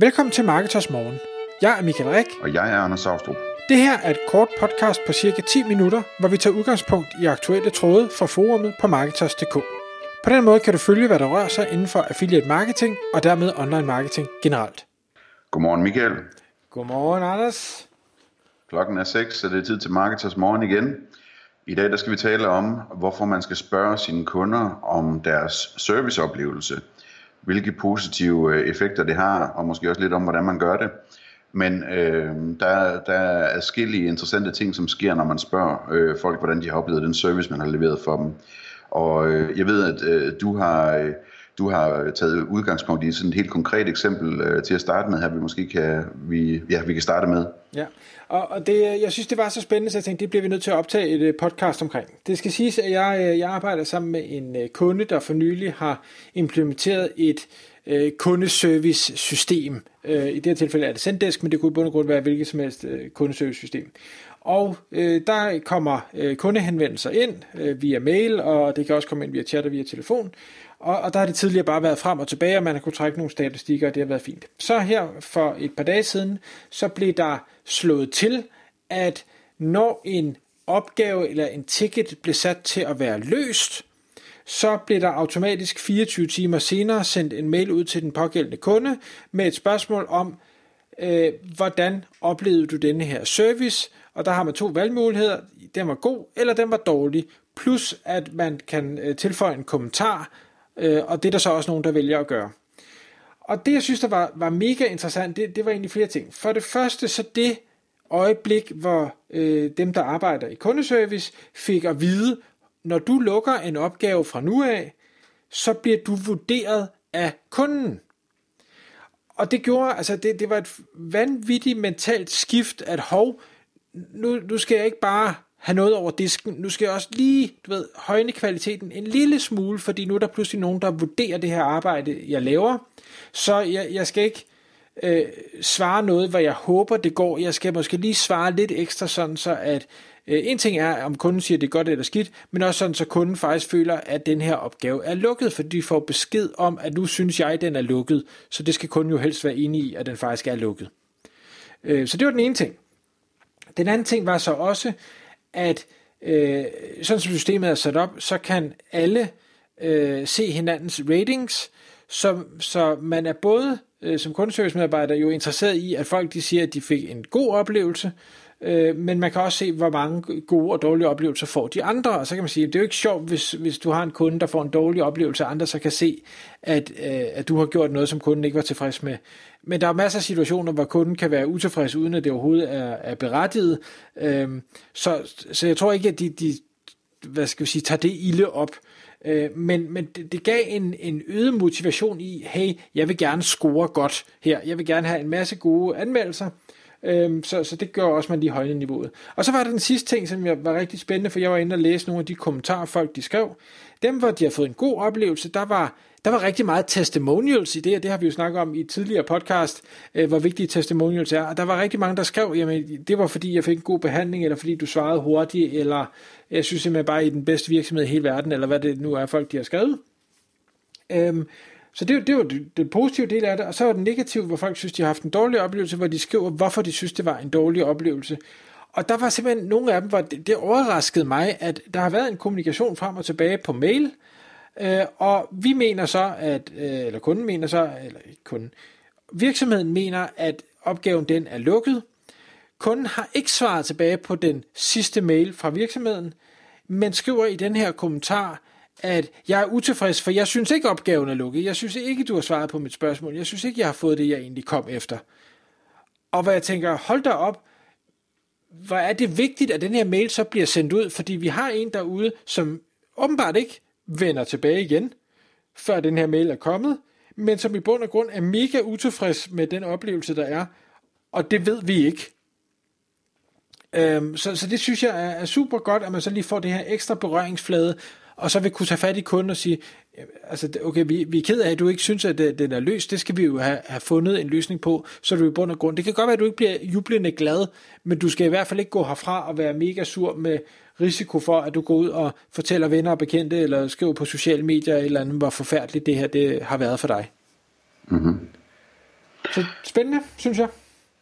Velkommen til Marketers Morgen. Jeg er Michael Rik. Og jeg er Anders Saustrup. Det her er et kort podcast på cirka 10 minutter, hvor vi tager udgangspunkt i aktuelle tråde fra forumet på Marketers.dk. På den måde kan du følge, hvad der rører sig inden for affiliate marketing og dermed online marketing generelt. Godmorgen Michael. Godmorgen Anders. Klokken er 6, så det er tid til Marketers Morgen igen. I dag der skal vi tale om, hvorfor man skal spørge sine kunder om deres serviceoplevelse. Hvilke positive øh, effekter det har, og måske også lidt om, hvordan man gør det. Men øh, der, der er adskillige interessante ting, som sker, når man spørger øh, folk, hvordan de har oplevet den service, man har leveret for dem. Og øh, jeg ved, at øh, du har... Øh, du har øh, taget udgangspunkt i sådan et helt konkret eksempel øh, til at starte med her, vi måske kan, vi, ja, vi kan starte med. Ja, og, og det, øh, jeg synes, det var så spændende, så jeg tænkte, det bliver vi nødt til at optage et øh, podcast omkring. Det skal siges, at jeg, jeg arbejder sammen med en kunde, der for nylig har implementeret et øh, kundeservice-system. Øh, I det her tilfælde er det Zendesk, men det kunne i bund og grund være hvilket som helst øh, kundeservice-system. Og øh, der kommer øh, kundehenvendelser ind øh, via mail, og det kan også komme ind via chat og via telefon. Og, og der har det tidligere bare været frem og tilbage, og man har kunnet trække nogle statistikker, og det har været fint. Så her for et par dage siden, så blev der slået til, at når en opgave eller en ticket blev sat til at være løst, så blev der automatisk 24 timer senere sendt en mail ud til den pågældende kunde med et spørgsmål om, øh, hvordan oplevede du denne her service? Og der har man to valgmuligheder. Den var god, eller den var dårlig. Plus at man kan øh, tilføje en kommentar, øh, og det er der så også nogen, der vælger at gøre. Og det, jeg synes, der var, var mega interessant, det, det var egentlig flere ting. For det første, så det øjeblik, hvor øh, dem, der arbejder i kundeservice, fik at vide, når du lukker en opgave fra nu af, så bliver du vurderet af kunden. Og det gjorde, altså det, det var et vanvittigt mentalt skift, at hov, nu, nu skal jeg ikke bare have noget over disken, nu skal jeg også lige, du ved, højne kvaliteten en lille smule, fordi nu er der pludselig nogen, der vurderer det her arbejde, jeg laver, så jeg, jeg skal ikke øh, svare noget, hvor jeg håber, det går. Jeg skal måske lige svare lidt ekstra, sådan så at øh, en ting er, om kunden siger, det er godt eller skidt, men også sådan, så kunden faktisk føler, at den her opgave er lukket, fordi de får besked om, at nu synes jeg, at den er lukket, så det skal kunden jo helst være enig i, at den faktisk er lukket. Øh, så det var den ene ting. Den anden ting var så også, at øh, sådan som systemet er sat op, så kan alle øh, se hinandens ratings, så, så man er både øh, som kundeservice-medarbejder jo interesseret i, at folk de siger, at de fik en god oplevelse, øh, men man kan også se, hvor mange gode og dårlige oplevelser får de andre, og så kan man sige, at det er jo ikke sjovt, hvis, hvis du har en kunde, der får en dårlig oplevelse, og andre så kan se, at, øh, at du har gjort noget, som kunden ikke var tilfreds med. Men der er masser af situationer, hvor kunden kan være utilfreds, uden at det overhovedet er, er berettiget. Øh, så, så jeg tror ikke, at de, de hvad skal vi sige, tager det ilde op. Øh, men men det, det gav en, en øget motivation i, hey, jeg vil gerne score godt her. Jeg vil gerne have en masse gode anmeldelser. Øhm, så, så det gør også, at man lige højner niveauet. Og så var der den sidste ting, som jeg var rigtig spændende, for jeg var inde og læse nogle af de kommentarer, folk de skrev. Dem, hvor de har fået en god oplevelse, der var, der var rigtig meget testimonials i det, og det har vi jo snakket om i et tidligere podcast, øh, hvor vigtige testimonials er. Og der var rigtig mange, der skrev, jamen det var fordi, jeg fik en god behandling, eller fordi du svarede hurtigt, eller jeg synes simpelthen bare, I er den bedste virksomhed i hele verden, eller hvad det nu er, folk de har skrevet. Øhm, så det, det var den positive del af det, og så var det negative, hvor folk synes, de har haft en dårlig oplevelse, hvor de skriver, hvorfor de synes, det var en dårlig oplevelse. Og der var simpelthen nogle af dem, hvor det, det overraskede mig, at der har været en kommunikation frem og tilbage på mail, øh, og vi mener så, at, øh, eller kunden mener så, eller ikke kunden, virksomheden mener, at opgaven den er lukket. Kunden har ikke svaret tilbage på den sidste mail fra virksomheden, men skriver i den her kommentar, at jeg er utilfreds, for jeg synes ikke, opgaven er lukket. Jeg synes ikke, du har svaret på mit spørgsmål. Jeg synes ikke, jeg har fået det, jeg egentlig kom efter. Og hvor jeg tænker, hold da op, hvor er det vigtigt, at den her mail så bliver sendt ud, fordi vi har en derude, som åbenbart ikke vender tilbage igen, før den her mail er kommet, men som i bund og grund er mega utilfreds med den oplevelse, der er, og det ved vi ikke. Øhm, så, så det synes jeg er, er super godt, at man så lige får det her ekstra berøringsflade, og så vil kunne tage fat i kunden og sige, altså, okay, vi, vi er ked af, at du ikke synes, at det, den er løst, det skal vi jo have, have fundet en løsning på, så du i bund og grund. Det kan godt være, at du ikke bliver jublende glad, men du skal i hvert fald ikke gå herfra og være mega sur med risiko for, at du går ud og fortæller venner og bekendte, eller skriver på sociale medier eller andet, hvor forfærdeligt det her det har været for dig. Mm-hmm. Så spændende, synes jeg.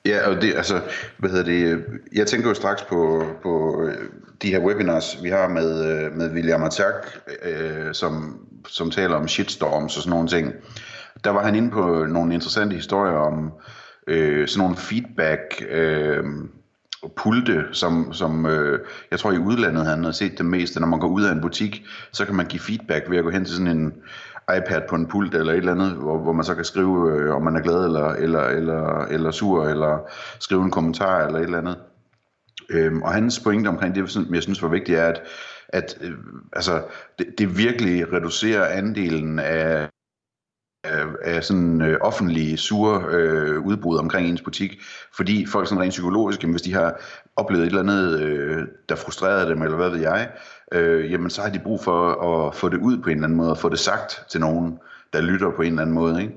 Ja, og det, altså, hvad hedder det, øh, jeg tænker jo straks på, på øh, de her webinars, vi har med, øh, med William Attack, øh, som, som taler om shitstorms og sådan nogle ting. Der var han inde på nogle interessante historier om øh, sådan nogle feedback øh, pulte, som, som øh, jeg tror i udlandet han har set det meste. Når man går ud af en butik, så kan man give feedback ved at gå hen til sådan en iPad på en pult eller et eller andet, hvor, hvor man så kan skrive, øh, om man er glad eller, eller, eller, eller sur, eller skrive en kommentar eller et eller andet. Øhm, og hans pointe omkring det, som jeg synes var vigtigt, er, at, at øh, altså, det, det virkelig reducerer andelen af, af, af sådan øh, offentlige sure øh, udbrud omkring ens butik, fordi folk sådan rent psykologisk, hvis de har oplevet et eller andet, øh, der frustrerede dem, eller hvad ved jeg, øh, jamen så har de brug for at få det ud på en eller anden måde, og få det sagt til nogen, der lytter på en eller anden måde. Ikke?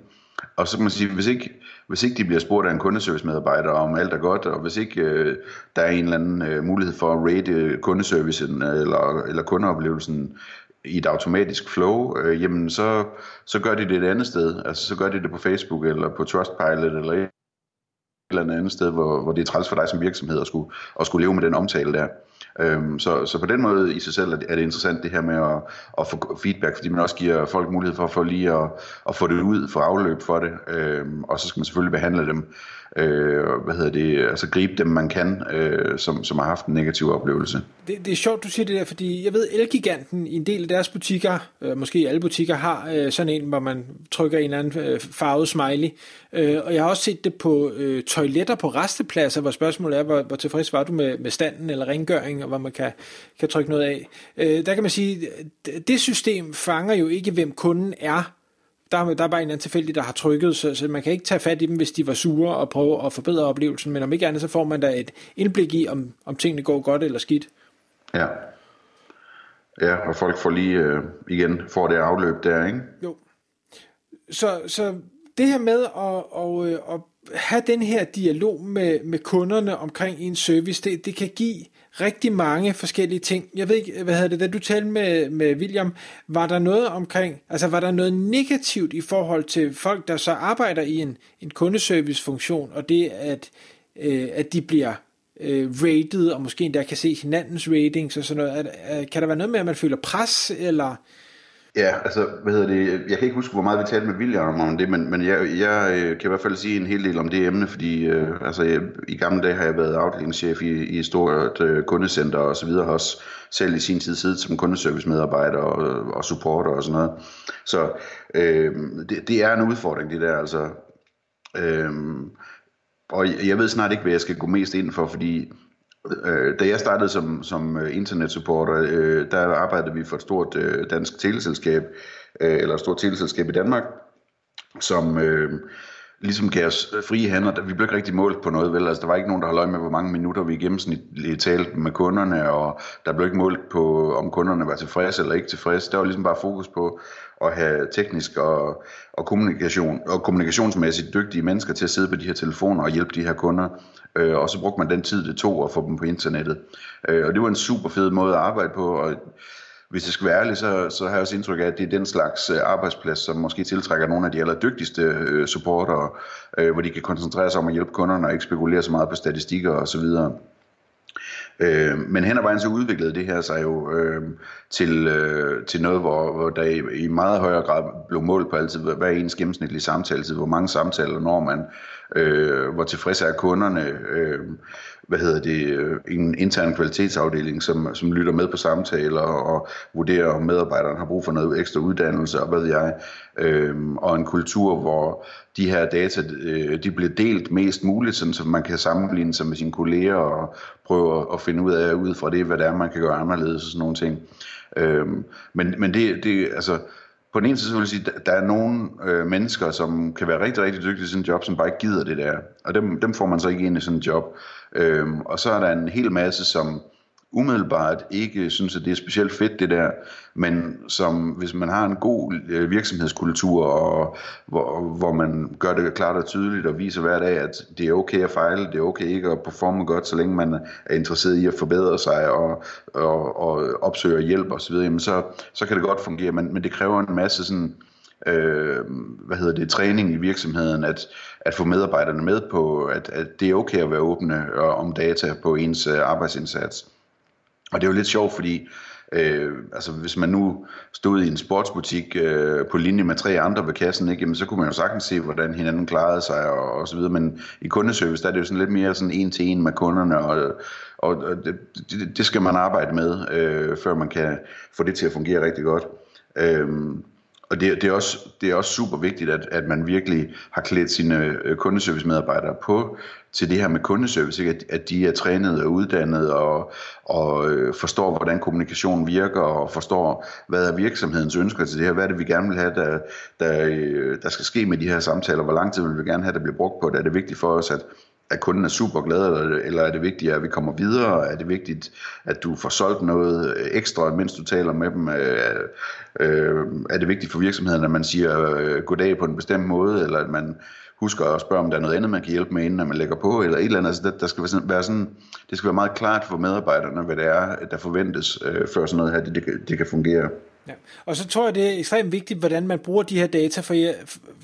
Og så kan man sige, hvis ikke, hvis ikke de bliver spurgt af en kundeservice-medarbejder om alt er godt, og hvis ikke øh, der er en eller anden øh, mulighed for at rate øh, kundeservicen øh, eller, eller kundeoplevelsen i et automatisk flow, øh, jamen så, så gør de det et andet sted. Altså så gør de det på Facebook eller på Trustpilot eller et eller andet sted, hvor, hvor det er træls for dig som virksomhed at skulle, at skulle leve med den omtale der. Øhm, så, så på den måde i sig selv er det, er det interessant det her med at, at få feedback, fordi man også giver folk mulighed for, for lige at, at få det ud, få afløb for det, øhm, og så skal man selvfølgelig behandle dem, øh, hvad hedder det, altså gribe dem man kan, øh, som, som har haft en negativ oplevelse. Det, det er sjovt du siger det der, fordi jeg ved Elgiganten i en del af deres butikker, øh, måske alle butikker har øh, sådan en, hvor man trykker en eller anden øh, farvet smiley, øh, og jeg har også set det på øh, toiletter på restepladser, hvor spørgsmålet er, hvor, hvor tilfreds var du med, med standen eller rengøring, og hvor man kan, kan trykke noget af. Øh, der kan man sige, det system fanger jo ikke, hvem kunden er, der, der er bare en anden tilfældig, der har trykket, så, så man kan ikke tage fat i dem, hvis de var sure og prøve at forbedre oplevelsen, men om ikke andet, så får man da et indblik i, om, om tingene går godt eller skidt. Ja. Ja, og folk får lige øh, igen, får det afløb der, ikke? Jo. Så, så det her med at, at, øh, at have den her dialog med, med kunderne omkring en service, det, det kan give rigtig mange forskellige ting. Jeg ved ikke, hvad hedder det, da du talte med, med William, var der noget omkring, altså var der noget negativt i forhold til folk, der så arbejder i en, en kundeservicefunktion, og det at, øh, at de bliver øh, rated, og måske endda kan se hinandens ratings og sådan noget. at kan der være noget med, at man føler pres, eller Ja, altså, hvad hedder det, jeg kan ikke huske, hvor meget vi talte med William om det, men, men jeg, jeg øh, kan i hvert fald sige en hel del om det emne, fordi øh, altså, jeg, i gamle dage har jeg været afdelingschef i, i et stort øh, kundecenter og så videre, har også selv i sin tid siddet som kundeservicemedarbejder og, øh, og supporter og sådan noget. Så øh, det, det er en udfordring, det der, altså. Øh, og jeg ved snart ikke, hvad jeg skal gå mest ind for, fordi Øh, da jeg startede som, som øh, internetsupporter, øh, der arbejdede vi for et stort øh, dansk teleselskab, øh, eller et stort teleselskab i Danmark, som øh, ligesom gav os øh, frie hænder. Vi blev ikke rigtig målt på noget, vel? Altså, der var ikke nogen, der holdt øje med, hvor mange minutter vi i gennemsnit talte med kunderne, og der blev ikke målt på, om kunderne var tilfredse eller ikke tilfredse. Der var ligesom bare fokus på at have teknisk og, og, kommunikation, og kommunikationsmæssigt dygtige mennesker til at sidde på de her telefoner og hjælpe de her kunder. Øh, og så brugte man den tid, det tog at få dem på internettet. Øh, og det var en super fed måde at arbejde på, og hvis jeg skal være ærlig, så, så har jeg også indtryk af, at det er den slags øh, arbejdsplads, som måske tiltrækker nogle af de allerdygtigste øh, supportere, øh, hvor de kan koncentrere sig om at hjælpe kunderne og ikke spekulere så meget på statistikker osv. Øh, men hen ad vejen så udviklede det her sig jo øh, til, øh, til noget, hvor, hvor der i, i meget højere grad blev målt på altid, hvad er ens gennemsnitlige samtaletid, hvor mange samtaler når man, øh, hvor tilfredse er kunderne, øh, hvad hedder det, en intern kvalitetsafdeling, som, som lytter med på samtaler og vurderer, om medarbejderen har brug for noget ekstra uddannelse, og hvad ved jeg, øhm, og en kultur, hvor de her data, øh, de bliver delt mest muligt, sådan, så man kan sammenligne sig med sine kolleger og prøve at, at finde ud af, ud fra det, hvad det er, man kan gøre anderledes og sådan nogle ting. Øhm, men, men det, det, altså, på den ene side vil jeg sige, at der er nogle øh, mennesker, som kan være rigtig, rigtig dygtige i sådan en job, som bare ikke gider det der. Og dem, dem får man så ikke ind i sådan en job. Øhm, og så er der en hel masse, som umiddelbart ikke synes, at det er specielt fedt det der, men som hvis man har en god øh, virksomhedskultur, og, hvor, hvor man gør det klart og tydeligt og viser hver dag, at det er okay at fejle, det er okay ikke at performe godt, så længe man er interesseret i at forbedre sig og, og, og opsøge hjælp osv., så, så kan det godt fungere, men, men det kræver en masse sådan øh, hvad hedder det, træning i virksomheden, at, at få medarbejderne med på, at, at det er okay at være åbne øh, om data på ens øh, arbejdsindsats. Og det er jo lidt sjovt, fordi Øh, altså hvis man nu stod i en sportsbutik øh, på linje med tre andre ved kassen, ikke, jamen, så kunne man jo sagtens se, hvordan hinanden klarede sig og, og så videre. Men i kundeservice, der er det jo sådan lidt mere sådan en til en med kunderne, og, og, og det, det, det skal man arbejde med, øh, før man kan få det til at fungere rigtig godt. Øh, og det, det, er også, det er også super vigtigt, at, at man virkelig har klædt sine øh, kundeservice-medarbejdere på til det her med kundeservice, ikke? At, at de er trænet og uddannet og, og øh, forstår, hvordan kommunikation virker og forstår, hvad er virksomhedens ønsker til det her, hvad er det, vi gerne vil have, der, der, øh, der skal ske med de her samtaler, hvor lang tid vil vi gerne have, der bliver brugt på det, er det vigtigt for os, at, at kunden er super glad, eller, eller er det vigtigt, at vi kommer videre? Er det vigtigt, at du får solgt noget ekstra, mens du taler med dem? Øh, øh, er det vigtigt for virksomheden, at man siger øh, goddag på en bestemt måde, eller at man husker at spørge, om der er noget andet, man kan hjælpe med, inden man lægger på, eller et eller andet. Altså, der, der skal være sådan, være sådan, det skal være meget klart for medarbejderne, hvad det er, der forventes, øh, før sådan noget her, det, det, det kan fungere. Ja. Og så tror jeg, det er ekstremt vigtigt, hvordan man bruger de her data, for jeg,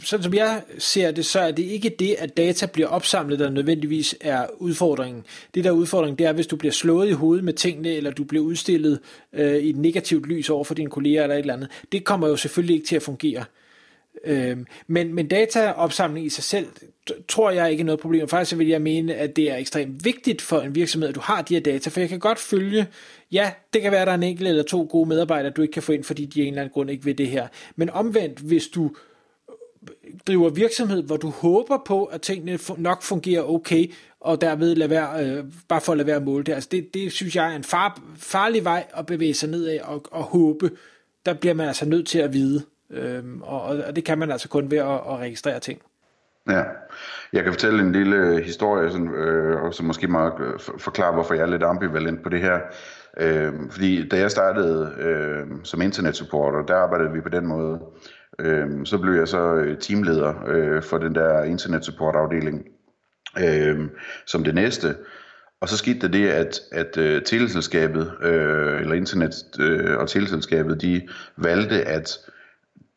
sådan som jeg ser det, så er det ikke det, at data bliver opsamlet, der nødvendigvis er udfordringen. Det der er udfordringen, det er, hvis du bliver slået i hovedet med tingene, eller du bliver udstillet øh, i et negativt lys over for dine kolleger eller et eller andet. Det kommer jo selvfølgelig ikke til at fungere. Øh, Øhm, men, men dataopsamling i sig selv, tror jeg ikke er noget problem. Faktisk vil jeg mene, at det er ekstremt vigtigt for en virksomhed, at du har de her data, for jeg kan godt følge, ja, det kan være, at der er en enkelt eller to gode medarbejdere, du ikke kan få ind, fordi de af en eller anden grund ikke vil det her. Men omvendt, hvis du øh, driver virksomhed, hvor du håber på, at tingene nok fungerer okay, og derved lade være, øh, bare for at lade være at måle det. Altså det, det synes jeg er en far, farlig vej at bevæge sig ned af og, og håbe. Der bliver man altså nødt til at vide. Øhm, og, og det kan man altså kun ved at, at registrere ting. Ja, jeg kan fortælle en lille historie, sådan, øh, og så måske meget øh, forklare, hvorfor jeg er lidt ambivalent på det her. Øh, fordi da jeg startede øh, som internetsupporter, der arbejdede vi på den måde. Øh, så blev jeg så øh, teamleder øh, for den der internetsupportafdeling øh, som det næste. Og så skete der det, at, at uh, teleselskabet, øh, eller internet øh, og teleselskabet, de valgte, at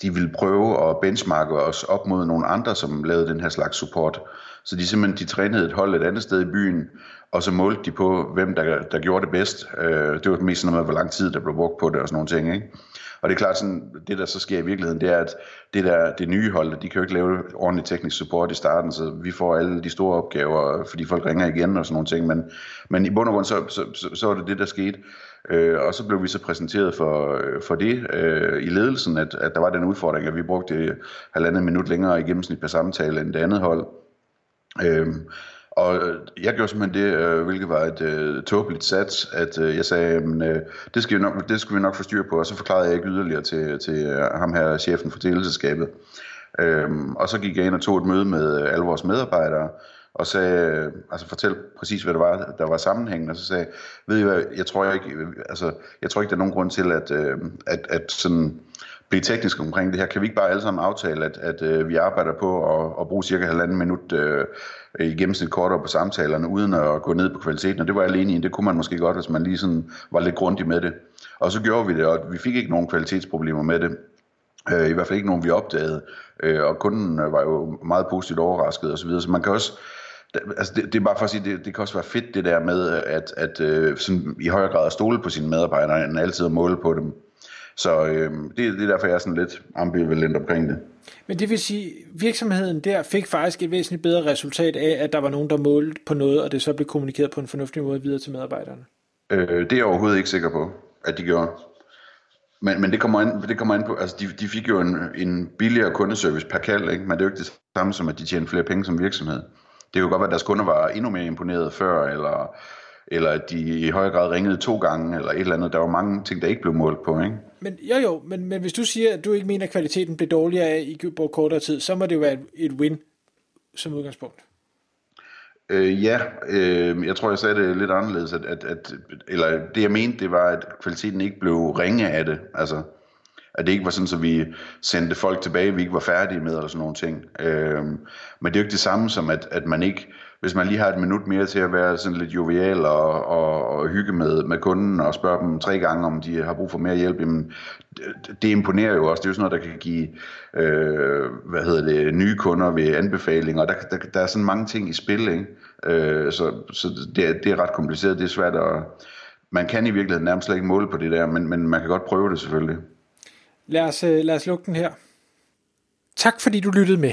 de ville prøve at benchmarke os op mod nogle andre, som lavede den her slags support. Så de simpelthen de trænede et hold et andet sted i byen, og så målte de på, hvem der, der gjorde det bedst. Øh, det var mest sådan noget med, hvor lang tid der blev brugt på det og sådan nogle ting. Ikke? Og det er klart, sådan, det der så sker i virkeligheden, det er, at det, der, det nye hold, de kan jo ikke lave ordentlig teknisk support i starten, så vi får alle de store opgaver, fordi folk ringer igen og sådan nogle ting. Men, men i bund og grund, så, så, så, så var det det, der skete. Øh, og så blev vi så præsenteret for, øh, for det øh, i ledelsen, at, at der var den udfordring, at vi brugte halvandet minut længere i gennemsnit per samtale end det andet hold. Øh, og øh, jeg gjorde simpelthen det, øh, hvilket var et øh, tåbeligt sats, at øh, jeg sagde, men, øh, det, skal vi nok, det skal vi nok få styr på, og så forklarede jeg ikke yderligere til, til øh, ham her, chefen for teleselskabet. Øh, og så gik jeg ind og tog et møde med øh, alle vores medarbejdere, og sagde, øh, altså fortæl præcis, hvad det var, der var sammenhængen, og så sagde, ved I hvad, jeg tror ikke, altså, jeg tror ikke, der er nogen grund til, at, øh, at, at sådan blive teknisk omkring det her. Kan vi ikke bare alle sammen aftale, at, at øh, vi arbejder på at, at bruge cirka halvanden minut øh, i gennemsnit kortere på samtalerne, uden at gå ned på kvaliteten, og det var jeg alene i, det kunne man måske godt, hvis man lige sådan var lidt grundig med det. Og så gjorde vi det, og vi fik ikke nogen kvalitetsproblemer med det. Øh, I hvert fald ikke nogen, vi opdagede. Øh, og kunden øh, var jo meget positivt overrasket osv. Så, videre. så man kan også altså det, det er bare for at sige, det, det kan også være fedt det der med, at, at øh, sådan, i højere grad at stole på sine medarbejdere, end altid at måle på dem. Så øh, det, det er derfor, jeg er sådan lidt ambivalent omkring det. Men det vil sige, virksomheden der fik faktisk et væsentligt bedre resultat af, at der var nogen, der målte på noget, og det så blev kommunikeret på en fornuftig måde videre til medarbejderne? Øh, det er jeg overhovedet ikke sikker på, at de gjorde. Men, men det kommer ind, det kommer ind på, altså de, de fik jo en, en billigere kundeservice per kald, ikke? men det er jo ikke det samme som, at de tjener flere penge som virksomhed. Det kunne godt være, at deres kunder var endnu mere imponeret før, eller, eller at de i højere grad ringede to gange, eller et eller andet. Der var mange ting, der ikke blev målt på, ikke? Men jo jo, men, men hvis du siger, at du ikke mener, at kvaliteten blev dårligere af i kortere tid, så må det jo være et win som udgangspunkt. Øh, ja, øh, jeg tror, jeg sagde det lidt anderledes, at, at, at, eller det jeg mente, det var, at kvaliteten ikke blev ringe af det. Altså, at det ikke var sådan, at vi sendte folk tilbage, vi ikke var færdige med, eller sådan nogle ting. Øh, men det er jo ikke det samme som, at, at man ikke hvis man lige har et minut mere til at være sådan lidt jovial og, og, og hygge med, med kunden og spørge dem tre gange, om de har brug for mere hjælp, jamen, det, det imponerer jo også. Det er jo sådan noget, der kan give øh, hvad hedder det, nye kunder ved anbefalinger, og der, der, der er sådan mange ting i spil, ikke? Øh, så så det, det er ret kompliceret, det er svært at... Man kan i virkeligheden nærmest slet ikke måle på det der, men, men man kan godt prøve det selvfølgelig. Lad os, øh, lad os lukke den her. Tak fordi du lyttede med.